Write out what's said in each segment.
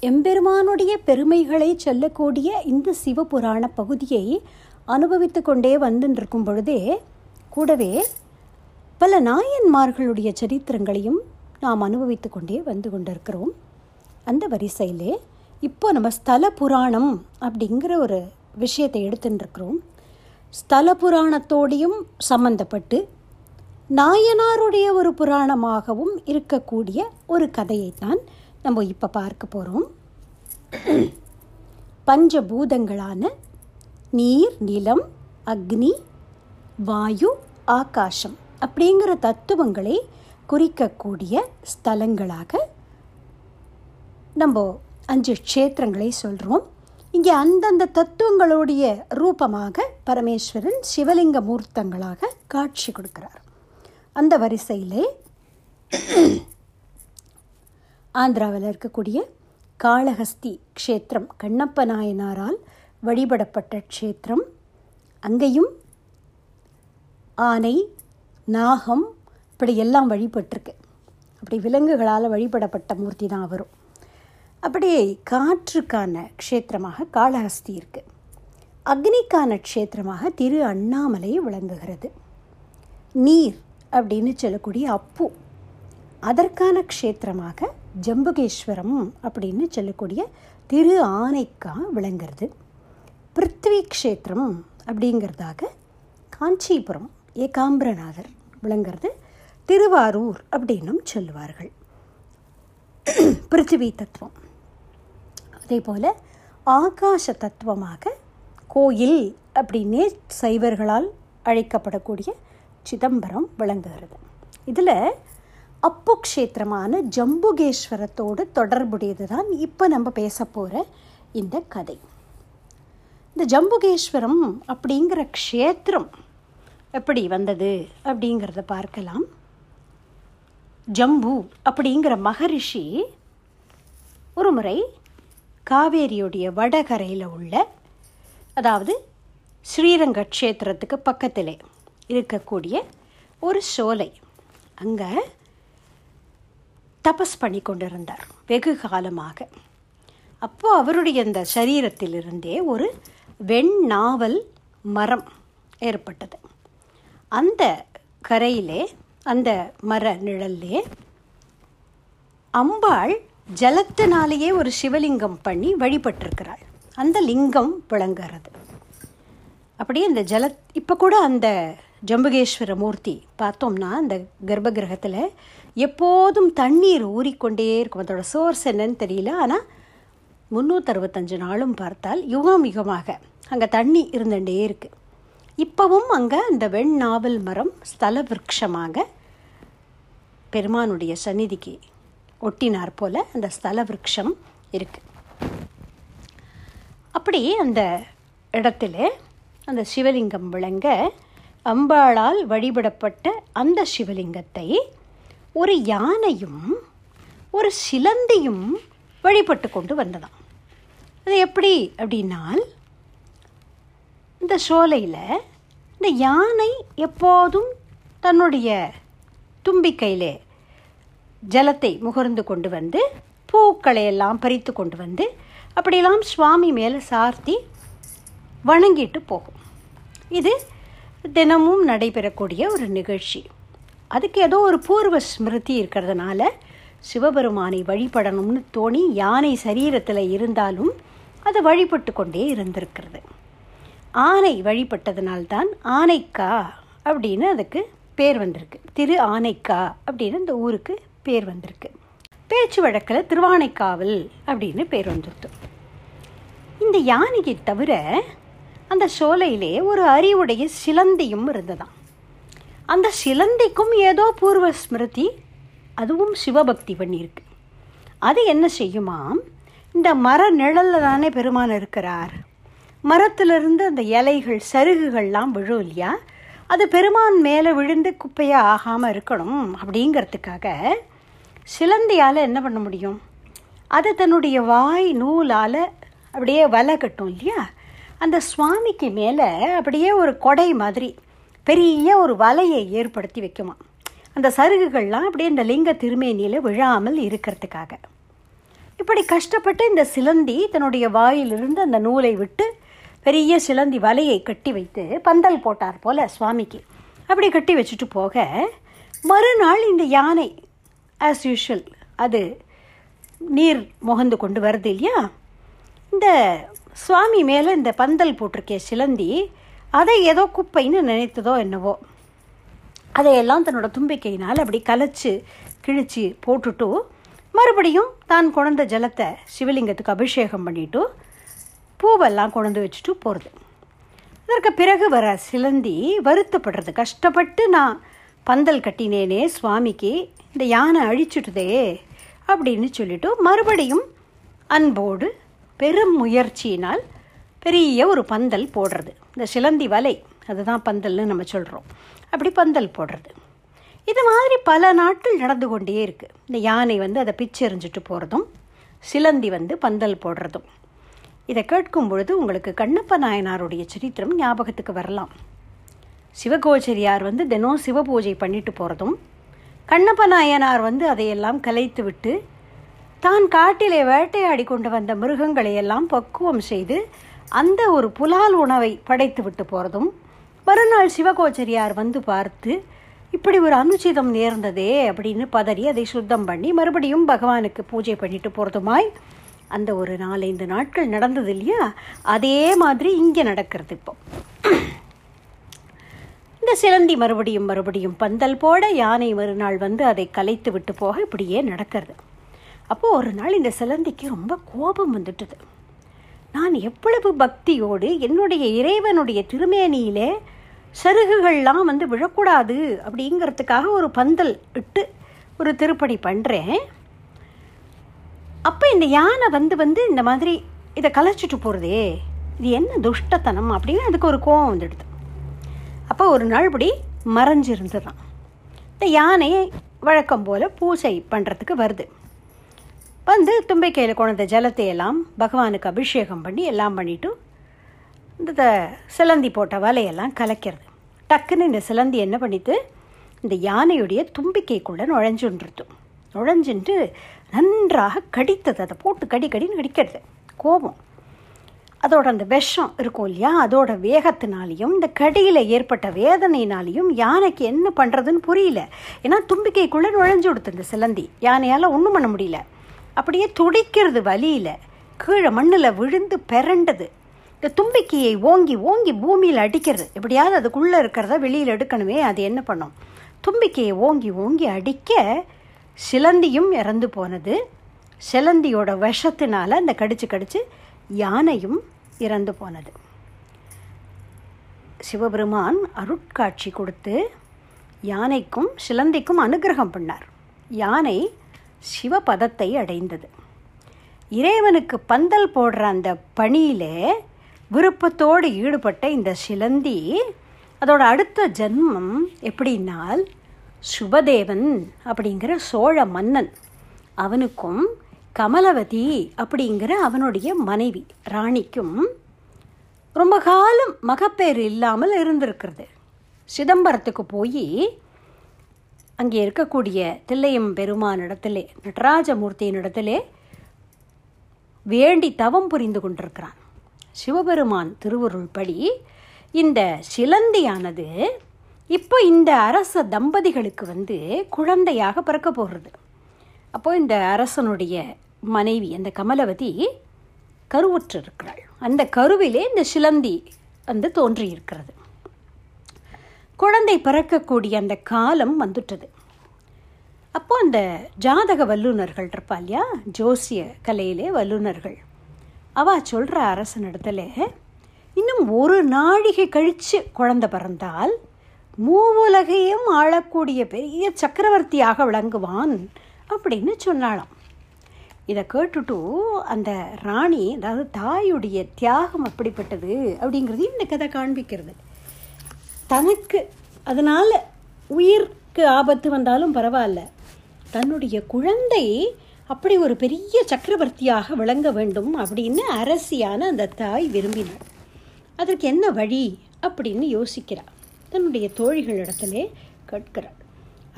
எம்பெருமானுடைய பெருமைகளை சொல்லக்கூடிய இந்த சிவபுராண பகுதியை அனுபவித்து கொண்டே வந்துருக்கும் பொழுதே கூடவே பல நாயன்மார்களுடைய சரித்திரங்களையும் நாம் அனுபவித்து கொண்டே வந்து கொண்டிருக்கிறோம். அந்த வரிசையிலே இப்போ நம்ம ஸ்தல புராணம் அப்படிங்கிற ஒரு விஷயத்தை எடுத்துட்டுருக்கிறோம் ஸ்தல புராணத்தோடையும் சம்பந்தப்பட்டு நாயனாருடைய ஒரு புராணமாகவும் இருக்கக்கூடிய ஒரு கதையைத்தான் நம்ம இப்போ பார்க்க போகிறோம் பஞ்சபூதங்களான நீர் நிலம் அக்னி வாயு ஆகாசம் அப்படிங்கிற தத்துவங்களை குறிக்கக்கூடிய ஸ்தலங்களாக நம்ம அஞ்சு க்ஷேத்திரங்களை சொல்கிறோம் இங்கே அந்தந்த தத்துவங்களுடைய ரூபமாக பரமேஸ்வரன் சிவலிங்க மூர்த்தங்களாக காட்சி கொடுக்கிறார். அந்த வரிசையிலே ஆந்திராவில் இருக்கக்கூடிய காளஹஸ்தி க்ஷேத்திரம் கண்ணப்ப நாயனாரால் வழிபடப்பட்ட க்ஷேத்திரம். அங்கேயும் ஆனை நாகம் இப்படி எல்லாம் வழிபட்டிருக்கு. அப்படி விலங்குகளால் வழிபடப்பட்ட மூர்த்தி தான் வரும் அப்படியே காற்றுக்கான க்ஷேத்திரமாக காளஹஸ்தி இருக்குது அக்னிக்கான க்ஷேத்திரமாக திரு அண்ணாமலை விளங்குகிறது. நீர் அப்படின்னு சொல்லக்கூடிய அப்பு. அதற்கான க்ஷேத்திரமாக ஜம்புகேஸ்வரம் அப்படின்னு சொல்லக்கூடிய திரு ஆனைக்கா விளங்குறது. பிருத்வி க்ஷேத்திரம் அப்படிங்கிறதாக காஞ்சிபுரம் ஏகாம்பரநாதர் விளங்குறது. திருவாரூர் அப்படின்னும் சொல்லுவார்கள். பிருத்திவி தத்துவம். அதே போல் ஆகாச தத்துவமாக கோயில் அப்படின்னே சைவர்களால் அழைக்கப்படக்கூடிய சிதம்பரம் விளங்குகிறது. இதில் அப்பு க்ஷேத்திரமான ஜம்புகேஸ்வரத்தோடு தொடர்புடையது தான் இப்போ நம்ம பேச போகிற இந்த கதை. இந்த ஜம்புகேஸ்வரம் அப்படிங்கிற க்ஷேத்திரம் எப்படி வந்தது அப்படிங்கிறத பார்க்கலாம். ஜம்பு அப்படிங்கிற மகரிஷி ஒரு முறை காவேரியுடைய வடகரையில் உள்ள அதாவது ஸ்ரீரங்க க்ஷேத்திரத்துக்கு பக்கத்திலே இருக்கக்கூடிய ஒரு சோலை. அங்கே தபஸ் பண்ணி கொண்டிருந்தார். வெகு காலமாக. அப்போ அவருடைய அந்த சரீரத்திலிருந்தே ஒரு வெண்ணாவல் மரம் ஏற்பட்டது. அந்த கரையிலே அந்த மர நிழல்லே அம்பாள் ஜலத்தினாலேயே ஒரு சிவலிங்கம் பண்ணி வழிபட்டிருக்கிறாள். அந்த லிங்கம் விளங்குறது அப்படியே இந்த ஜல இப்போ கூட அந்த ஜம்புகேஸ்வர மூர்த்தி பார்த்தோம்னா அந்த கர்ப்பகிரகத்தில் எப்போதும் தண்ணீர் ஊறிக்கொண்டே இருக்கும். அதோட சோர்ஸ் என்னன்னு தெரியல. ஆனால் முந்நூற்றறுபத்தஞ்சு நாளும் பார்த்தால் யுகம் யுகமாக அங்கே தண்ணி இருந்துகிட்டே இருக்குது இப்போவும் அங்கே அந்த வெண்ணாவல் மரம் ஸ்தல விரக்ஷமாக பெருமானுடைய சந்நிதிக்கு ஒட்டினார் போல அந்த ஸ்தல விரக்ஷம் இருக்குது அப்படி அந்த இடத்துல அந்த சிவலிங்கம் விளங்க அம்பாளால் வழிபடப்பட்ட அந்த சிவலிங்கத்தை ஒரு யானையும் ஒரு சிலந்தியும் வழிபட்டு கொண்டு வந்ததாம். அது எப்படி அப்படின்னால் இந்த சோலையில் இந்த யானை எப்போதும் தன்னுடைய தும்பிக்கையிலே ஜலத்தை முகர்ந்து கொண்டு வந்து பூக்களை எல்லாம் பறித்து கொண்டு வந்து அப்படியெல்லாம் சுவாமி மேலே சார்த்தி வணங்கிட்டு போகும். இது தினமும் நடைபெறக்கூடிய ஒரு நிகழ்ச்சி. அதுக்கு ஏதோ ஒரு பூர்வ ஸ்மிருதி இருக்கிறதுனால சிவபெருமானை வழிபடணும்னு தோணி யானை சரீரத்தில் இருந்தாலும் அது வழிபட்டு கொண்டே இருந்திருக்கிறது. ஆனை வழிபட்டதுனால்தான் ஆனைக்கா அப்படின்னு அதுக்கு பேர் வந்திருக்கு. திரு ஆனைக்கா அப்படின்னு இந்த ஊருக்கு பேர் வந்திருக்கு. பேச்சு வழக்கில் திருவானைக்காவல் அப்படின்னு பேர் வந்துருது. இந்த யானையை தவிர அந்த சோலையிலே ஒரு அறிவுடைய சிலந்தியும் இருந்ததாம். அந்த சிலந்திக்கும் ஏதோ பூர்வ ஸ்மிருதி அதுவும் சிவபக்தி பண்ணியிருக்கு. அது என்ன செய்யுமாம் இந்த மர நிழலில் தானே பெருமான் இருக்கிறார். மரத்திலிருந்து அந்த இலைகள் சருகுகள்லாம் விழும் இல்லையா? அது பெருமான் மேலே விழுந்து குப்பையாக ஆகாமல் இருக்கணும் அப்படிங்கிறதுக்காக சிலந்தியால் என்ன பண்ண முடியும்? அது தன்னுடைய வாய் நூலால் அப்படியே வலை கட்டும் இல்லையா? அந்த சுவாமிக்கு மேலே அப்படியே ஒரு கொடை மாதிரி பெரிய ஒரு வலையை ஏற்படுத்தி வைக்குமா? அந்த சருகுகள்லாம் அப்படியே இந்த லிங்க திருமேனியில் விழாமல் இருக்கிறதுக்காக. இப்படி கஷ்டப்பட்டு இந்த சிலந்தி தன்னுடைய வாயிலிருந்து அந்த நூலை விட்டு பெரிய சிலந்தி வலையை கட்டி வைத்து பந்தல் போட்டார் போல சுவாமிக்கு. அப்படி கட்டி வச்சுட்டு போக மறுநாள் இந்த யானை ஆஸ் யூஷுவல் அது நீர் முகந்து கொண்டு வருது இல்லையா? இந்த சுவாமி மேலே இந்த பந்தல் போட்டிருக்கே சிலந்தி அதை ஏதோ குப்பைன்னு நினைத்ததோ என்னவோ. அதையெல்லாம் தன்னோட தும்பிக்கையினால் அப்படி கலைச்சு கிழிச்சு போட்டுட்டு மறுபடியும் தான் கொண்ட ஜலத்தை சிவலிங்கத்துக்கு அபிஷேகம் பண்ணிட்டு பூவெல்லாம் கொண்டு வச்சுட்டு போகிறது அதற்கு பிறகு வர சிலந்தி வருத்தப்படுறது. கஷ்டப்பட்டு நான் பந்தல் கட்டினேனே சுவாமிக்கு இந்த யானை அழிச்சுட்டுதே அப்படின்னு சொல்லிட்டு மறுபடியும் அன்போடு பெரும் முயற்சியினால் பெரிய ஒரு பந்தல் போடுறது. இந்த சிலந்தி வலை அதுதான் பந்தல்னு நம்ம சொல்கிறோம் அப்படி பந்தல் போடுறது. இது மாதிரி பல நாட்கள் நடந்து கொண்டே இருக்குது இந்த யானை வந்து அதை பிச்செறிஞ்சிட்டு போகிறதும் சிலந்தி வந்து பந்தல் போடுறதும். இதை கேட்கும் பொழுது உங்களுக்கு கண்ணப்ப நாயனாருடைய சரித்திரம் ஞாபகத்துக்கு வரலாம். சிவகோச்சரியார் வந்து தினம் சிவ பூஜை பண்ணிட்டு போகிறதும் கண்ணப்ப நாயனார் வந்து அதையெல்லாம் கலைத்து விட்டு தான் காட்டிலே வேட்டையாடி கொண்டு வந்த மிருகங்களை எல்லாம் பக்குவம் செய்து அந்த ஒரு புலால் உணவை படைத்து விட்டு போகிறதும் மறுநாள் சிவகோச்சரியார் வந்து பார்த்து இப்படி ஒரு அனுச்சிதம் நேர்ந்ததே அப்படின்னு பதறி அதை சுத்தம் பண்ணி மறுபடியும் பகவானுக்கு பூஜை பண்ணிட்டு போகிறதுமாய் அந்த ஒரு நாலஞ்சு நாட்கள் நடந்தது இல்லையா? அதே மாதிரி இங்கே நடக்கிறது இப்போ. இந்த சிலந்தி மறுபடியும் மறுபடியும் பந்தல் போட யானை மறுநாள் வந்து அதை கலைத்து விட்டு போக இப்படியே நடக்கிறது. அப்போது ஒரு நாள் இந்த சிலந்திக்கு ரொம்ப கோபம் வந்துட்டுது. நான் எவ்வளவு பக்தியோடு என்னுடைய இறைவனுடைய திருமேனியிலே சருகுகள்லாம் வந்து விழக்கூடாது அப்படிங்கிறதுக்காக ஒரு பந்தல் இட்டு ஒரு திருப்பணி பண்ணுறேன் அப்போ இந்த யானை வந்து வந்து இந்த மாதிரி இதை கலைச்சிட்டு போகிறதே இது என்ன துஷ்டத்தனம் அப்படின்னு அதுக்கு ஒரு கோவம் வந்துடுது. அப்போ ஒரு நாள் இப்படி மறைஞ்சிருந்துதான். இந்த யானையை வழக்கம் போல் பூசை பண்ணுறதுக்கு வருது. வந்து தும்பிக்கையில் கொண்ட ஜலத்தை எல்லாம் பகவானுக்கு அபிஷேகம் பண்ணி எல்லாம் பண்ணிவிட்டு இந்த சிலந்தி போட்ட வலையெல்லாம் கலக்கிறது. டக்குன்னு இந்த சிலந்தி என்ன பண்ணிட்டு இந்த யானையுடைய தும்பிக்கைக்குள்ளே நுழைஞ்சுன்றது. நுழைஞ்சுட்டு நன்றாக கடித்தது. அதை போட்டு கடி கடின்னு கடிக்கிறது கோபம். அதோட அந்த விஷம் இருக்கும் இல்லையா? அதோட வேகத்தினாலையும் இந்த கடியில் ஏற்பட்ட வேதனையினாலையும் யானைக்கு என்ன பண்ணுறதுன்னு புரியல. ஏன்னா தும்பிக்கைக்குள்ளே நுழைஞ்சு கொடுத்து இந்த சிலந்தி. யானையால் ஒன்றும் பண்ண முடியல. அப்படியே துடிக்கிறது வலியில் கீழே மண்ணில் விழுந்து பிறண்டது இந்த தும்பிக்கையை ஓங்கி ஓங்கி பூமியில் அடிக்கிறது. எப்படியாவது அதுக்குள்ளே இருக்கிறத வெளியில் எடுக்கணுமே அது என்ன பண்ணும்? தும்பிக்கையை ஓங்கி ஓங்கி அடிக்க சிலந்தியும் இறந்து போனது. சிலந்தியோட விஷத்தினால் அந்த கடிச்சு கடிச்சு யானையும் இறந்து போனது. சிவபெருமான் அருட்காட்சி கொடுத்து யானைக்கும் சிலந்திக்கும் அனுகிரகம் பண்ணார். யானை சிவபதத்தை அடைந்தது. இறைவனுக்கு பந்தல் போடுற அந்த பணியிலே விருப்பத்தோடு ஈடுபட்ட இந்த சிலந்தி அதோட அடுத்த ஜென்மம் எப்படின்னால் சுபதேவன் அப்படிங்கிற சோழ மன்னன். அவனுக்கும் கமலவதி அப்படிங்கிற அவனுடைய மனைவி ராணிக்கும் ரொம்ப காலம் மகப்பேறு இல்லாமல் இருந்திருக்கிறது. சிதம்பரத்துக்கு போய் அங்கே இருக்கக்கூடிய தில்லையம் பெருமானிடத்திலே நடராஜமூர்த்தியினிடத்திலே வேண்டி தவம் புரிந்து கொண்டிருக்கிறான். சிவபெருமான் திருவருள் படி இந்த சிலந்தியானது இப்போ இந்த அரச தம்பதிகளுக்கு வந்து குழந்தையாக பிறக்க போகிறது. அப்போது இந்த அரசனுடைய மனைவி அந்த கமலவதி கருவுற்று இருக்கிறாள் அந்த கருவிலே இந்த சிலந்தி வந்து தோன்றியிருக்கிறது. குழந்தை பிறக்கக்கூடிய அந்த காலம் வந்துட்டது. அப்போ அந்த ஜாதக வல்லுநர்கள் இருப்பா இல்லையா? ஜோசிய கலையிலே வல்லுநர்கள். அவ சொல்கிற அரசனிடத்துல இன்னும் ஒரு நாழிகை கழித்து குழந்தை பிறந்தால் மூவுலகையும் ஆளக்கூடிய பெரிய சக்கரவர்த்தியாக விளங்குவான் அப்படின்னு சொன்னாலாம் இதை கேட்டுட்டு அந்த ராணி அதாவது தாயுடைய தியாகம் அப்படிப்பட்டது அப்படிங்கிறது இந்த கதை காண்பிக்கிறது. தனக்கு அதனால் உயிருக்கு ஆபத்து வந்தாலும் பரவாயில்ல. தன்னுடைய குழந்தை அப்படி ஒரு பெரிய சக்கரவர்த்தியாக விளங்க வேண்டும் அப்படின்னு அரசியான அந்த தாய் விரும்பினாள். அதற்கு என்ன வழி அப்படின்னு யோசிக்கிறாள். தன்னுடைய தோழிகளிடத்திலே கேட்கிறார்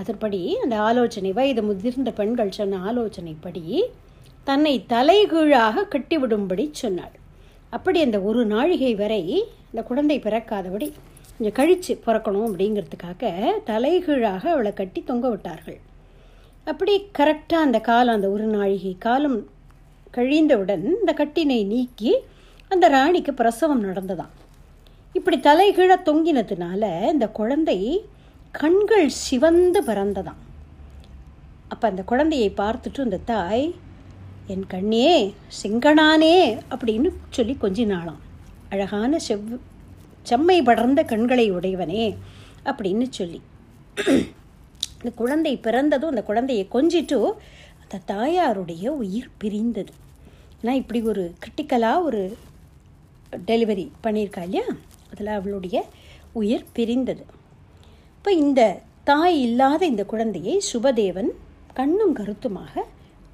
அதன்படி அந்த ஆலோசனை வயது முதிர்ந்த பெண்கள் சொன்ன ஆலோசனைப்படி தன்னை தலைகீழாக கட்டிவிடும்படி சொன்னாள். அப்படி அந்த ஒரு நாழிகை வரை இந்த குழந்தை பிறக்காதபடி கொஞ்சம் கழித்து பிறக்கணும் அப்படிங்கிறதுக்காக தலைகீழாக அவளை கட்டி தொங்க விட்டார்கள். அப்படி கரெக்டாக அந்த காலம் அந்த ஒரு நாழிகை காலம் கழிந்தவுடன் இந்த கட்டினை நீக்கி அந்த ராணிக்கு பிரசவம் நடந்ததாம். இப்படி தலைகீழ தொங்கினதுனால இந்த குழந்தை கண்கள் சிவந்து பறந்ததாம். அப்போ அந்த குழந்தையை பார்த்துட்டு இந்த தாய் என் கண்ணே செங்கணானே அப்படின்னு சொல்லி கொஞ்சினாளாம். அழகான செவ் செம்மை படர்ந்த கண்களை உடையவனே அப்படின்னு சொல்லி. இந்த குழந்தை பிறந்ததும் அந்த குழந்தையை கொஞ்சிட்டு அந்த தாயாருடைய உயிர் பிரிந்தது. ஏன்னா இப்படி ஒரு கிரிட்டிக்கலாக ஒரு டெலிவரி பண்ணியிருக்கா இல்லையா? அதில் அவளுடைய உயிர் பிரிந்தது. இப்போ இந்த தாய் இல்லாத இந்த குழந்தையை சுபதேவன் கண்ணும் கருத்துமாக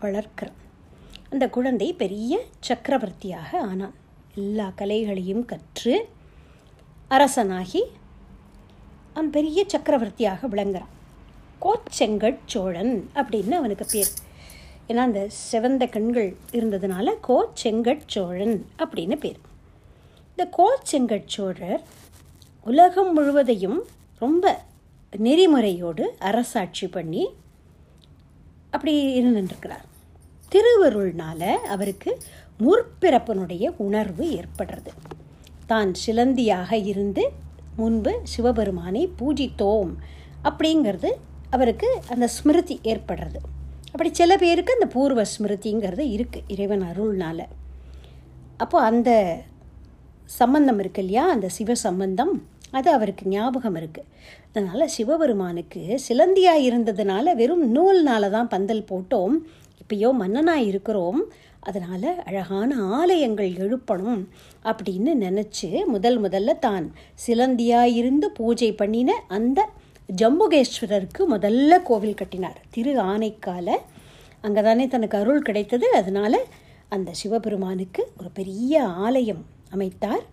வளர்க்கிறான். அந்த குழந்தை பெரிய சக்கரவர்த்தியாக ஆனான். எல்லா கலைகளையும் கற்று அரசனாகி அவன் பெரிய சக்கரவர்த்தியாக விளங்குறான். கோச்செங்கட் சோழன் அப்படின்னு அவனுக்கு பேர். ஏன்னா அந்த செவந்த கண்கள் இருந்ததுனால கோச்செங்கட் சோழன் அப்படின்னு பேர். இந்த கோச்செங்கட் சோழர் உலகம் முழுவதையும் ரொம்ப நெறிமுறையோடு அரசாட்சி பண்ணி அப்படி இருந்துருக்கிறார். திருவருள்னால் அவருக்கு முற்பிறப்பனுடைய உணர்வு ஏற்படுறது. தான் சிலந்தியாக இருந்து முன்பு சிவபெருமானை பூஜித்தோம் அப்படிங்கிறது அவருக்கு அந்த ஸ்மிருதி ஏற்படுறது. அப்படி சில பேருக்கு அந்த பூர்வ ஸ்மிருதிங்கிறது இருக்குது இறைவன் அருள்னால். அப்போ அந்த சம்பந்தம் இருக்கு இல்லையா? அந்த சிவ சம்பந்தம் அது அவருக்கு ஞாபகம் இருக்குது அதனால் சிவபெருமானுக்கு சிலந்தியாக இருந்ததுனால வெறும் நூல்னால தான் பந்தல் போட்டோம். இப்பயோ மன்னனாக இருக்கிறோம். அதனால் அழகான ஆலயங்கள் எழுப்பணும் அப்படின்னு நினச்சி முதல் முதல்ல தான் சிலந்தியாக இருந்து பூஜை பண்ணின அந்த ஜம்புகேஸ்வரருக்கு முதல்ல கோவில் கட்டினார். திரு ஆனைக்கால அங்கே தானே தனக்கு அருள் கிடைத்தது. அதனால் அந்த சிவபெருமானுக்கு ஒரு பெரிய ஆலயம் அமைத்தார்.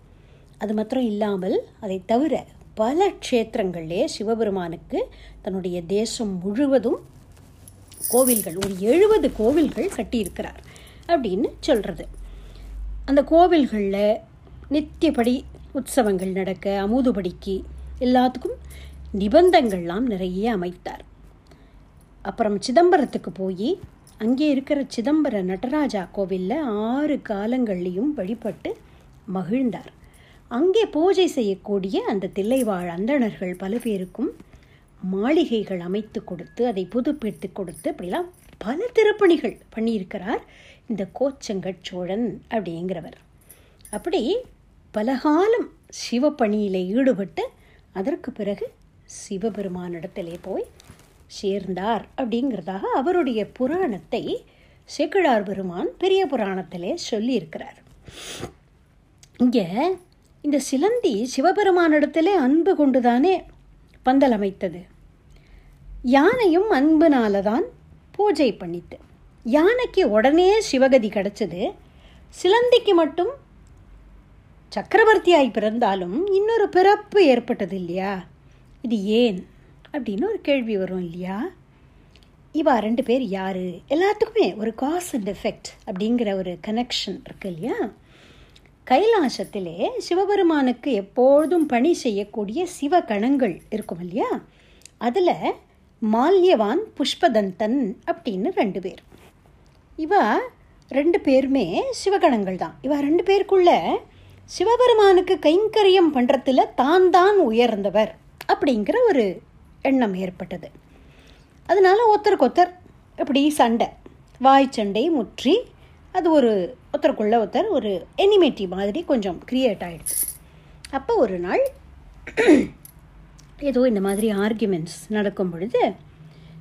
அது மாத்திரம் இல்லாமல் அதை தவிர பல க்ஷேத்திரங்களிலே சிவபெருமானுக்கு தன்னுடைய தேசம் முழுவதும் கோவில்கள் ஒரு எழுபது கோவில்கள் கட்டியிருக்கிறார். அப்படின்னு சொல்கிறது அந்த கோவில்களில் நித்தியப்படி உற்சவங்கள் நடக்க அமுதுபடிக்கு எல்லாத்துக்கும் நிபந்தங்கள்லாம் நிறைய அமைத்தார். அப்புறம் சிதம்பரத்துக்கு போய் அங்கே இருக்கிற சிதம்பர நடராஜா கோவிலில் ஆறு காலங்கள்லேயும் வழிபட்டு மகிழ்ந்தார். அங்கே பூஜை செய்யக்கூடிய அந்த தில்லைவாழ் அந்தணர்கள் பல பேருக்கும் மாளிகைகள் அமைத்து கொடுத்து அதை புதுப்பித்து கொடுத்து அப்படிலாம் பல திருப்பணிகள் பண்ணியிருக்கிறார் இந்த கோச்சங்கட் சோழன் அப்படிங்கிறவர். அப்படி பலகாலம் சிவப்பணியில் ஈடுபட்டு அதற்கு பிறகு சிவபெருமானிடத்திலே போய் சேர்ந்தார் அப்படிங்கிறதாக அவருடைய புராணத்தை சேக்கிழார் பெருமான் பெரிய புராணத்திலே சொல்லியிருக்கிறார். இங்கே இந்த சிலந்தி சிவபெருமானிடத்திலே அன்பு கொண்டுதானே பந்தல் அமைத்தது. யானையும் அன்புனால தான் பூஜை பண்ணிட்டு யானைக்கு உடனே சிவகதி கிடச்சது. சிலந்திக்கு மட்டும் சக்கரவர்த்தியாய் பிறந்தாலும் இன்னொரு பிறப்பு ஏற்பட்டது இல்லையா? இது ஏன் அப்படின்னு ஒரு கேள்வி வரும் இல்லையா? இவா ரெண்டு பேர் யார்? எல்லாத்துக்குமே ஒரு காஸ் அண்ட் எஃபெக்ட் அப்படிங்கிற ஒரு கனெக்ஷன் இருக்கு இல்லையா? கைலாசத்திலே சிவபெருமானுக்கு எப்பொழுதும் பணி செய்யக்கூடிய சிவ கணங்கள் இருக்கும் இல்லையா? அதில் மால்யவான் புஷ்பதந்தன் அப்படின்னு ரெண்டு பேர். இவா ரெண்டு பேருமே சிவகணங்கள் தான். இவா ரெண்டு பேருக்குள்ள சிவபெருமானுக்கு கைங்கரியம் பண்ணுறதுல தான் தான் உயர்ந்தவர் அப்படிங்கிற ஒரு எண்ணம் ஏற்பட்டது. அதனால் ஒருத்தருக்கு ஒருத்தர் இப்படி சண்டை வாய் சண்டை முற்றி அது ஒரு ஒருத்தருக்குள்ள ஒருத்தர் ஒரு எனிமேட்டி மாதிரி கொஞ்சம் க்ரியேட் ஆகிடுச்சு அப்போ ஒரு நாள் ஏதோ இந்த மாதிரி ஆர்கியூமெண்ட்ஸ் நடக்கும் பொழுது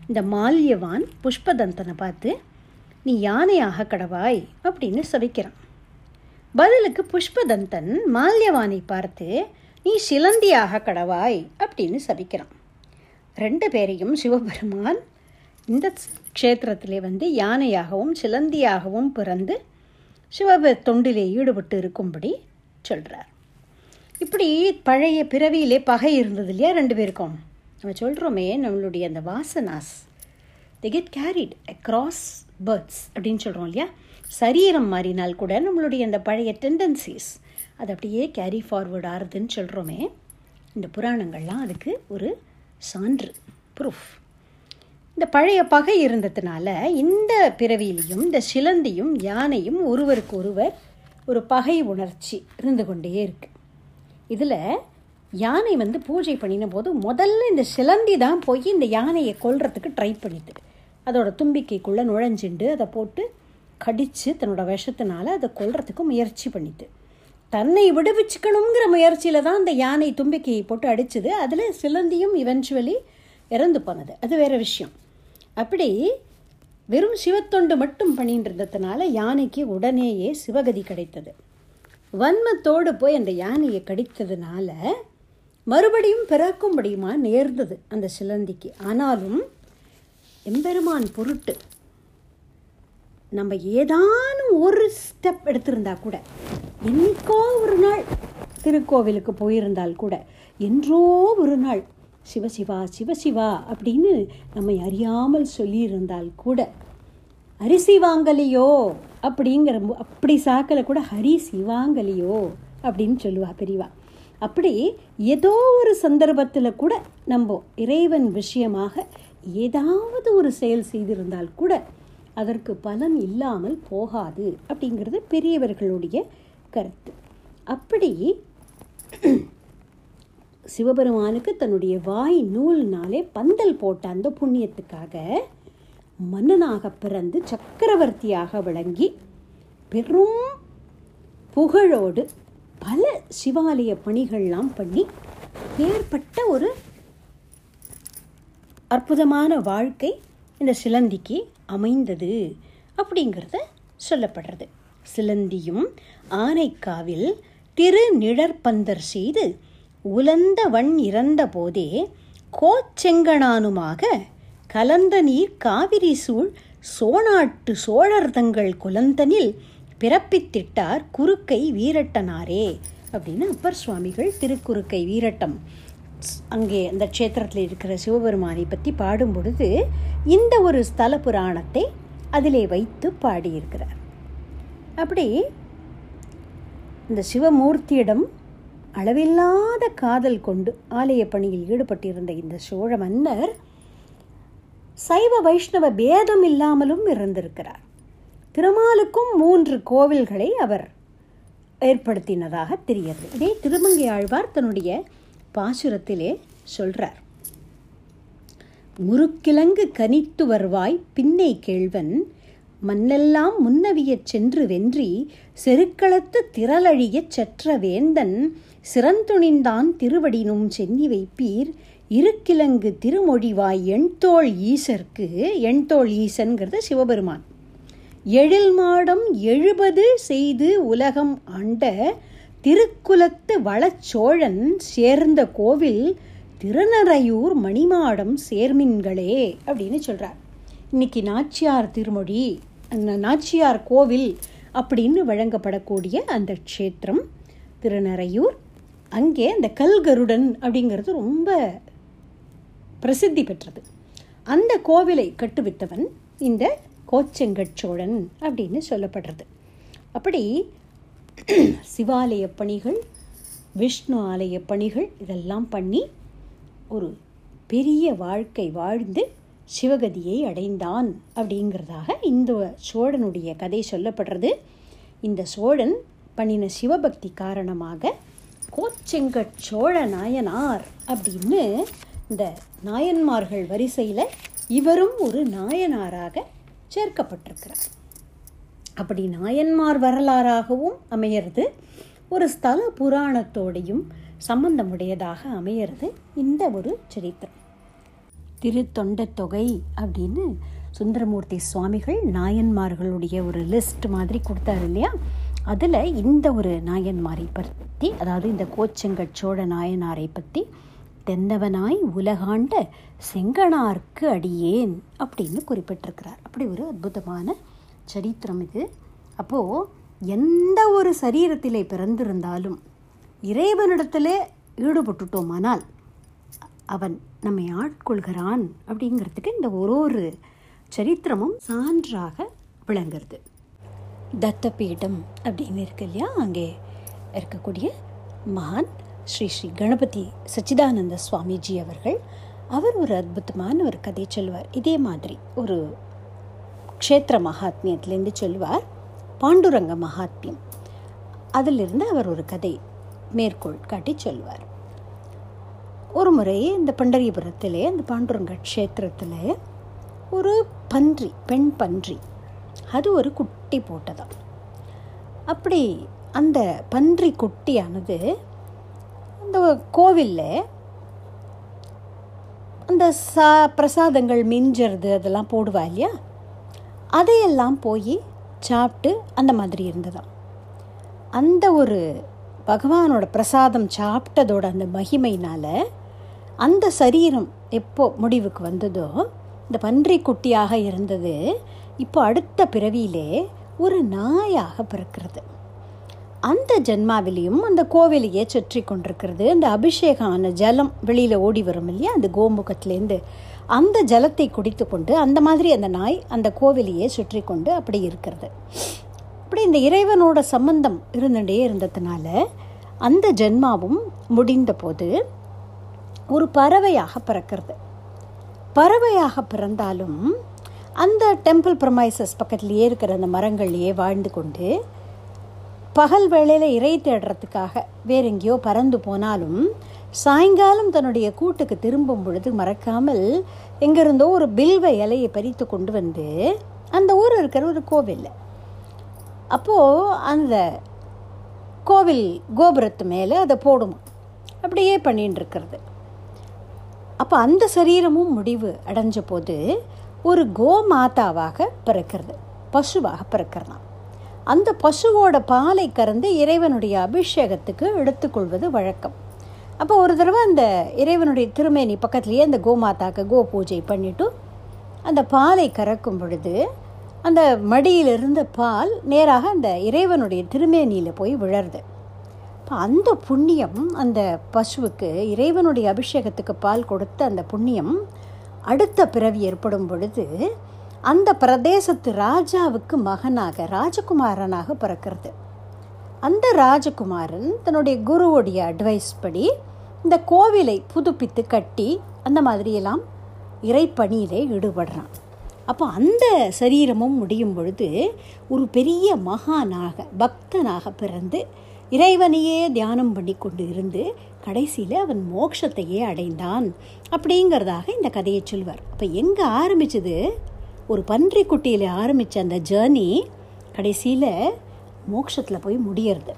இந்த மால்யவான் புஷ்பதந்தனை பார்த்து நீ யானையாக கடவாய் அப்படின்னு சபிக்கிறான் பதிலுக்கு புஷ்பதந்தன் மால்யவானை பார்த்து நீ சிலந்தியாக கடவாய் அப்படின்னு சபிக்கிறான் ரெண்டு பேரையும் சிவபெருமான் இந்த க்ஷேத்திரத்திலே வந்து யானையாகவும் சிலந்தியாகவும் பிறந்து சிவபெ தொண்டிலே ஈடுபட்டு இருக்கும்படி சொல்கிறார் இப்படி பழைய பிறவியிலே பகை இருந்தது இல்லையா ரெண்டு பேருக்கும்? நம்ம சொல்கிறோமே நம்மளுடைய அந்த vasanas the get carried across births அப்படின்னு சொல்கிறோம் இல்லையா? சரீரம் மாறினால் கூட நம்மளுடைய அந்த பழைய டெண்டன்சிஸ் அது அப்படியே கேரி ஃபார்வர்ட் ஆறுதுன்னு சொல்கிறோமே இந்த புராணங்கள்லாம் அதுக்கு ஒரு சான்று ப்ரூஃப் இந்த பழைய பகை இருந்ததுனால இந்த பிறவியிலையும் இந்த சிலந்தியும் யானையும் ஒருவருக்கு ஒருவர் ஒரு பகை உணர்ச்சி இருந்து கொண்டே இருக்குது இதில் யானை வந்து பூஜை பண்ணின போது முதல்ல இந்த சிலந்தி தான் போய் இந்த யானையை கொல்றதுக்கு ட்ரை பண்ணிது அதோட தும்பிக்கைக்குள்ளே நுழைஞ்சிண்டு அதை போட்டு கடித்து தன்னோட விஷத்தினால அதை கொல்றதுக்கு முயற்சி பண்ணிது தன்னை விடுவிச்சுக்கணுங்கிற முயற்சியில் தான் அந்த யானை தும்பிக்கையை போட்டு அடிச்சது. அதில் சிலந்தியும் இவென்ச்சுவலி இறந்து போனது. அது வேறு விஷயம். அப்படி வெறும் சிவத்தொண்டு மட்டும் பண்ணிட்டு இருந்ததுனால யானைக்கு உடனேயே சிவகதி கிடைத்தது. வன்மத்தோடு போய் அந்த யானையை கடித்ததுனால மறுபடியும் பிறக்கும்படியுமா நேர்ந்தது அந்த சிலந்திக்கு. ஆனாலும் எம்பெருமான் பொருட்டு நம்ம ஏதானும் ஒரு ஸ்டெப் எடுத்திருந்தா கூட என்றைக்கோ ஒரு நாள் திருக்கோவிலுக்கு போயிருந்தால் கூட என்றோ ஒரு நாள் சிவசிவா சிவசிவா அப்படின்னு நம்மை அறியாமல் சொல்லியிருந்தால் கூட அரிசி வாங்கலையோ அப்படிங்கிற அப்படி சாக்கலை கூட ஹரி சிவாங்கலியோ அப்படின்னு சொல்லுவா பெரியவா. அப்படி ஏதோ ஒரு சந்தர்ப்பத்தில் கூட நம்ம இறைவன் விஷயமாக ஏதாவது ஒரு செயல் செய்திருந்தால் கூட அதற்கு பலன் இல்லாமல் போகாது அப்படிங்கிறது பெரியவர்களுடைய கருத்து. அப்படி சிவபெருமானுக்கு தன்னுடைய வாய் நூல்னாலே பந்தல் போட்ட அந்த புண்ணியத்துக்காக மன்னனாக பிறந்து சக்கரவர்த்தியாக விளங்கி பெரும் புகழோடு பல சிவாலய பணிகள்லாம் பண்ணி ஏற்பட்ட ஒரு அற்புதமான வாழ்க்கை இந்த சிலந்திக்கு அமைந்தது அப்படிங்கிறத சொல்லப்படுறது. சிலந்தியும் ஆனைக்காவில் திரு நிழற்பந்தர் செய்து உலந்த வண் இறந்த போதே கோச்செங்கனானுமாக கலந்த நீர் காவிரி சூழ் சோநாட்டு சோழர் தங்கள் குலந்தனில் பிறப்பித்திட்டார் குறுக்கை வீரட்டனாரே அப்படின்னு அப்பர் சுவாமிகள் திருக்குறுக்கை வீரட்டம். அங்கே அந்த க்ஷேத்திரத்தில் இருக்கிற சிவபெருமானை பற்றி பாடும் பொழுது இந்த ஒரு ஸ்தல புராணத்தை அதிலே வைத்து பாடியிருக்கிறார். அப்படி இந்த சிவமூர்த்தியிடம் அளவில்லாத காதல் கொண்டு ஆலய பணியில் ஈடுபட்டிருந்த இந்த சோழ மன்னர் சைவ வைஷ்ணவ பேதம் இல்லாமலும் இருந்திருக்கிறார். திருமாலுக்கும் மூன்று கோவில்களை அவர் ஏற்படுத்தினதாக தெரிகிறது இதே திருமங்கை ஆழ்வார் தன்னுடைய பாசுரத்திலே சொல்றார். முறுக்கிழங்கு கனித்து வருவாய் பின்னை கேள்வன். மண்ணெல்லாம் முன்னவியச் சென்று வென்றி செருக்களத்து திரளழியச் செற்ற வேந்தன். சிறந்துணிந்தான் திருவடினும் சென்னி வைப்பீர். இருக்கிழங்கு திருமொழிவாய் எண்தோள் ஈசர்க்கு எண்தோள் ஈசன்கிறது சிவபெருமான். எழில் மாடம் எழுபது செய்து உலகம் ஆண்ட திருக்குலத்து வளச்சோழன் சேர்ந்த கோவில் திருநறையூர் மணிமாடம் சேர்மின்களே அப்படின்னு சொல்கிறார் இன்னைக்கு நாச்சியார் திருமொழி அந்த நாச்சியார் கோவில் அப்படின்னு வழங்கப்படக்கூடிய அந்த க்ஷேத்திரம் திருநறையூர். அங்கே அந்த கல்கருடன் அப்படிங்கிறது ரொம்ப பிரசித்தி பெற்றது. அந்த கோவிலை கட்டுவித்தவன் இந்த கோச்செங்கட்சோழன் அப்படின்னு சொல்லப்படுறது. அப்படி சிவாலய பணிகள் விஷ்ணு ஆலய பணிகள் இதெல்லாம் பண்ணி ஒரு பெரிய வாழ்க்கை வாழ்ந்து சிவகதியை அடைந்தான் அப்படிங்கிறதாக இந்த சோழனுடைய கதை சொல்லப்படுறது. இந்த சோழன் பண்ணின சிவபக்தி காரணமாக கோச்செங்கட் சோழ நாயனார் அப்படின்னு இந்த நாயன்மார்கள் வரிசையில் இவரும் ஒரு நாயனாராக சேர்க்கப்பட்டிருக்கிறார். அப்படி நாயன்மார் வரலாறாகவும் அமையிறது ஒரு ஸ்தல புராணத்தோடையும் சம்பந்தமுடையதாக அமையிறது இந்த ஒரு சரித்திரம். திருத்தொண்ட தொகை அப்படின்னு சுந்தரமூர்த்தி சுவாமிகள் நாயன்மார்களுடைய ஒரு லிஸ்ட் மாதிரி கொடுத்தாரு இல்லையா? அதில் இந்த ஒரு நாயன்மாரை பற்றி அதாவது இந்த கோச்செங்கட் சோழ நாயனாரை பற்றி தென்னவனாய் உலகாண்ட செங்கனார்க்கு அடியேன் அப்படின்னு குறிப்பிட்டிருக்கிறார். அப்படி ஒரு அற்புதமான சரித்திரம் இது. அப்போது எந்த ஒரு சரீரத்திலே பிறந்திருந்தாலும் இறைவனிடத்தில் ஈடுபட்டுட்டோமானால் அவன் நம்மை ஆட்கொள்கிறான் அப்படிங்கிறதுக்கு இந்த ஒரு ஒரு சரித்திரமும் சான்றாக விளங்குறது. தத்தபீடம் அப்படின்னு இருக்கு இல்லையா? அங்கே இருக்கக்கூடிய மகான் ஸ்ரீ ஸ்ரீ கணபதி சச்சிதானந்த சுவாமிஜி அவர்கள். அவர் ஒரு அற்புதமான ஒரு கதை சொல்வார் இதே மாதிரி ஒரு க்ஷேத்திர மகாத்மியத்திலேருந்து சொல்வார் பாண்டுரங்க மகாத்மியம். அதிலிருந்து அவர் ஒரு கதை மேற்கோள் காட்டி சொல்வார் ஒரு முறை இந்த பண்டரிபுரத்திலே அந்த பாண்டுரங்க க்ஷேத்திரத்தில் ஒரு பன்றி பெண் பன்றி. அது ஒரு குட்டி போட்டதாம். அப்படி அந்த பன்றி குட்டியானது அந்த கோவிலில் அந்த சா பிரசாதங்கள் மிஞ்சறது அதெல்லாம் போடுவா இல்லையா? அதையெல்லாம் போய் சாப்பிட்டு அந்த மாதிரி இருந்ததாம். அந்த ஒரு பகவானோட பிரசாதம் சாப்பிட்டதோட அந்த மகிமையினால் அந்த சரீரம் எப்போ முடிவுக்கு வந்ததோ இந்த பன்றி குட்டியாக இருந்தது இப்போ அடுத்த பிறவியிலே ஒரு நாயாக பிறக்கிறது. அந்த ஜென்மாவிலையும் அந்த கோவிலையே சுற்றி கொண்டிருக்கிறது. அந்த அபிஷேகம் ஆன ஜலம் வெளியில் ஓடி வரும் இல்லையா? அந்த கோமுகத்துலேருந்து அந்த ஜலத்தை குடித்து கொண்டு அந்த மாதிரி அந்த நாய் அந்த கோவிலையே சுற்றி கொண்டு அப்படி இருக்கிறது. அப்படி இந்த இறைவனோட சம்பந்தம் இருந்துகிட்டே இருந்ததுனால அந்த ஜென்மாவும் முடிந்த போது ஒரு பறவையாக பிறக்கிறது. பறவையாக பிறந்தாலும் அந்த டெம்பிள் ப்ரமைசஸ் பக்கத்துலேயே இருக்கிற அந்த மரங்கள்லேயே வாழ்ந்து கொண்டு பகல் வேளையில் இறை தேடுறதுக்காக வேற எங்கேயோ பறந்து போனாலும் சாயங்காலம் தன்னுடைய கூட்டுக்கு திரும்பும் பொழுது மறக்காமல் எங்கிருந்தோ ஒரு பில்வ இலையை பறித்து கொண்டு வந்து அந்த ஊர் இருக்கிற ஒரு கோவிலில். அப்போது அந்த கோவில் கோபுரத்து மேலே அதை போடும். அப்படியே பண்ணின்னு இருக்கிறது. அப்போ அந்த சரீரமும் முடிவு அடைஞ்ச போது ஒரு கோமாதாவாக பிறக்கிறது. பசுவாக பிறக்கிறதாம். அந்த பசுவோட பாலை கறந்து இறைவனுடைய அபிஷேகத்துக்கு எடுத்துக்கொள்வது வழக்கம். அப்போ ஒரு தடவை அந்த இறைவனுடைய திருமேனி பக்கத்துலேயே அந்த கோமாதாக்கு கோ பூஜை பண்ணிவிட்டு அந்த பாலை கறக்கும் பொழுது அந்த மடியில் இருந்த பால் நேராக அந்த இறைவனுடைய திருமேனியில் போய் விழருது. இப்போ அந்த புண்ணியம் அந்த பசுவுக்கு இறைவனுடைய அபிஷேகத்துக்கு பால் கொடுத்த அந்த புண்ணியம் அடுத்த பிறவி ஏற்படும் பொழுது அந்த பிரதேசத்து ராஜாவுக்கு மகனாக ராஜகுமாரனாக பிறக்கிறது. அந்த ராஜகுமாரன் தன்னுடைய குருவுடைய அட்வைஸ் படி இந்த கோவிலை புதுப்பித்து கட்டி அந்த மாதிரியெல்லாம் இறைப்பணியிலே ஈடுபடுறான். அப்போ அந்த சரீரமும் முடியும் பொழுது ஒரு பெரிய மகானாக பக்தனாக பிறந்து இறைவனையே தியானம் பண்ணி கொண்டு இருந்து கடைசியில் அவன் மோட்சத்தையே அடைந்தான் அப்படிங்கிறதாக இந்த கதையை சொல்வார். அப்போ எங்கே ஆரம்பிச்சது? ஒரு பன்றி குட்டியில் ஆரம்பித்த அந்த ஜேர்னி கடைசியில் மோட்சத்தில் போய் முடியறது.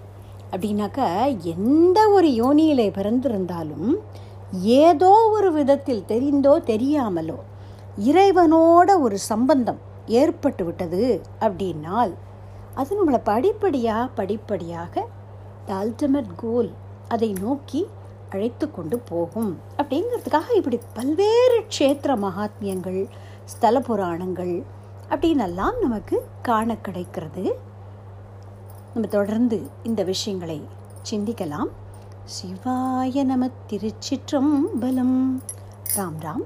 அப்படின்னாக்கா எந்த ஒரு யோனியில் பிறந்திருந்தாலும் ஏதோ ஒரு விதத்தில் தெரிந்தோ தெரியாமலோ இறைவனோட ஒரு சம்பந்தம் ஏற்பட்டு விட்டது அப்படின்னால் அது நம்மளை படிப்படியாக படிப்படியாக த அல்டிமேட் கோல் அதை நோக்கி அழைத்து கொண்டு போகும். அப்படிங்கிறதுக்காக இப்படி பல்வேறு க்ஷேத்திர மகாத்மியங்கள் ஸ்தல புராணங்கள் அப்படின்னெல்லாம் நமக்கு காண கிடைக்கிறது. நம்ம தொடர்ந்து இந்த விஷயங்களை சிந்திக்கலாம். சிவாய நம திருச்சிற்றம்பலம். ராம் ராம்.